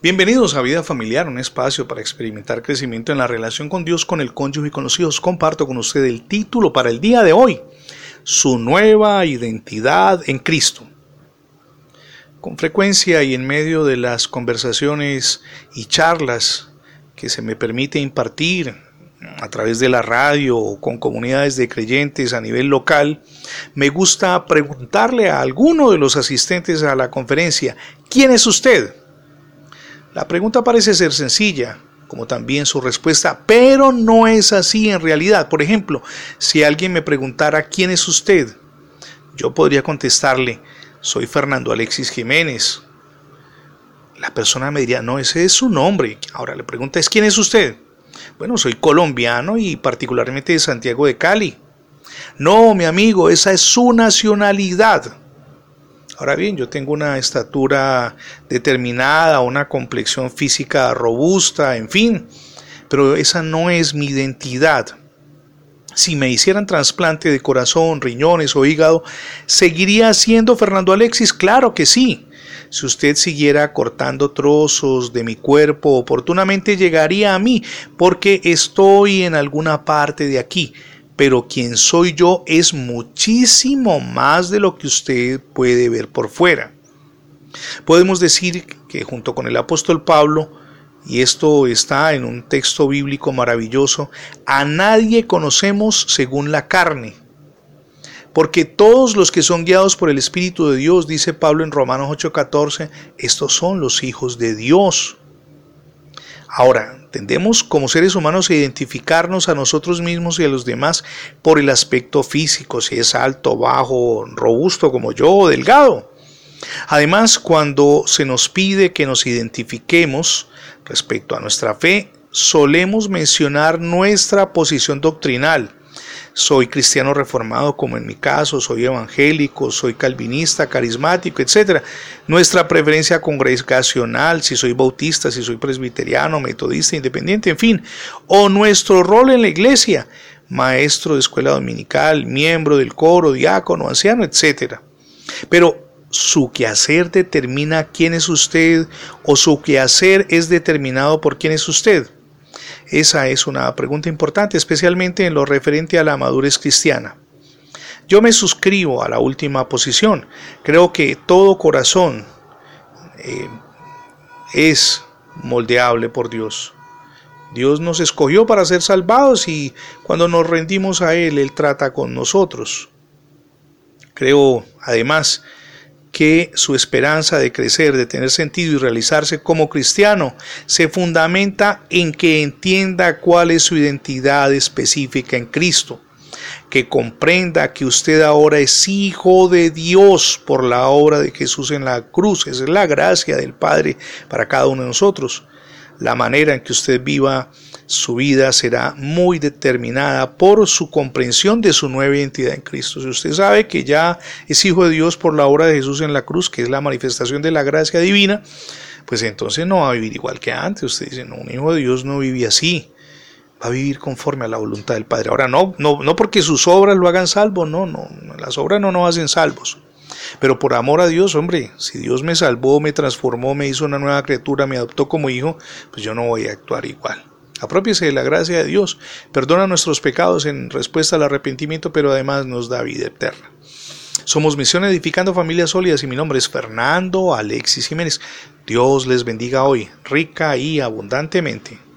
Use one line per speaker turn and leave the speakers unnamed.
Bienvenidos a Vida Familiar, un espacio para experimentar crecimiento en la relación con Dios, con el cónyuge y con los hijos. Comparto con usted el título para el día de hoy, su nueva identidad en Cristo. Con frecuencia y en medio de las conversaciones y charlas que se me permite impartir a través de la radio o con comunidades de creyentes a nivel local, me gusta preguntarle a alguno de los asistentes a la conferencia, ¿quién es usted? La pregunta parece ser sencilla, como también su respuesta, pero no es así en realidad. Por ejemplo, si alguien me preguntara quién es usted, yo podría contestarle, soy Fernando Alexis Jiménez. La persona me diría, no, ese es su nombre. Ahora le pregunta es, ¿quién es usted? Bueno, soy colombiano y particularmente de Santiago de Cali. No, mi amigo, esa es su nacionalidad. Ahora bien, yo tengo una estatura determinada, una complexión física robusta, en fin, pero esa no es mi identidad. Si me hicieran trasplante de corazón, riñones o hígado, ¿seguiría siendo Fernando Alexis? Claro que sí. Si usted siguiera cortando trozos de mi cuerpo, oportunamente llegaría a mí, porque estoy en alguna parte de aquí pero quien soy yo es muchísimo más de lo que usted puede ver por fuera. Podemos decir que junto con el apóstol Pablo, y esto está en un texto bíblico maravilloso, a nadie conocemos según la carne. Porque todos los que son guiados por el Espíritu de Dios, dice Pablo en Romanos 8:14, estos son los hijos de Dios. Ahora, tendemos como seres humanos a identificarnos a nosotros mismos y a los demás por el aspecto físico, si es alto, bajo, robusto como yo o delgado. Además, cuando se nos pide que nos identifiquemos respecto a nuestra fe, solemos mencionar nuestra posición doctrinal soy cristiano reformado como en mi caso, soy evangélico, soy calvinista, carismático, etc. Nuestra preferencia congregacional, si soy bautista, si soy presbiteriano, metodista, independiente, en fin, o nuestro rol en la iglesia, maestro de escuela dominical, miembro del coro, diácono, anciano, etc. Pero su quehacer determina quién es usted o su quehacer es determinado por quién es usted. Esa es una pregunta importante, especialmente en lo referente a la madurez cristiana. Yo me suscribo a la última posición. Creo que todo corazón eh, es moldeable por Dios. Dios nos escogió para ser salvados y cuando nos rendimos a Él, Él trata con nosotros. Creo, además, que su esperanza de crecer, de tener sentido y realizarse como cristiano se fundamenta en que entienda cuál es su identidad específica en Cristo, que comprenda que usted ahora es hijo de Dios por la obra de Jesús en la cruz, esa es la gracia del Padre para cada uno de nosotros. La manera en que usted viva su vida será muy determinada por su comprensión de su nueva identidad en Cristo. Si usted sabe que ya es hijo de Dios por la obra de Jesús en la cruz, que es la manifestación de la gracia divina, pues entonces no va a vivir igual que antes. Usted dice, no, un hijo de Dios no vive así. Va a vivir conforme a la voluntad del Padre. Ahora no, no, no porque sus obras lo hagan salvo, no, no, las obras no nos hacen salvos. Pero por amor a Dios, hombre, si Dios me salvó, me transformó, me hizo una nueva criatura, me adoptó como hijo, pues yo no voy a actuar igual. Apropiese de la gracia de Dios, perdona nuestros pecados en respuesta al arrepentimiento, pero además nos da vida eterna. Somos Misión Edificando Familias Sólidas y mi nombre es Fernando Alexis Jiménez. Dios les bendiga hoy, rica y abundantemente.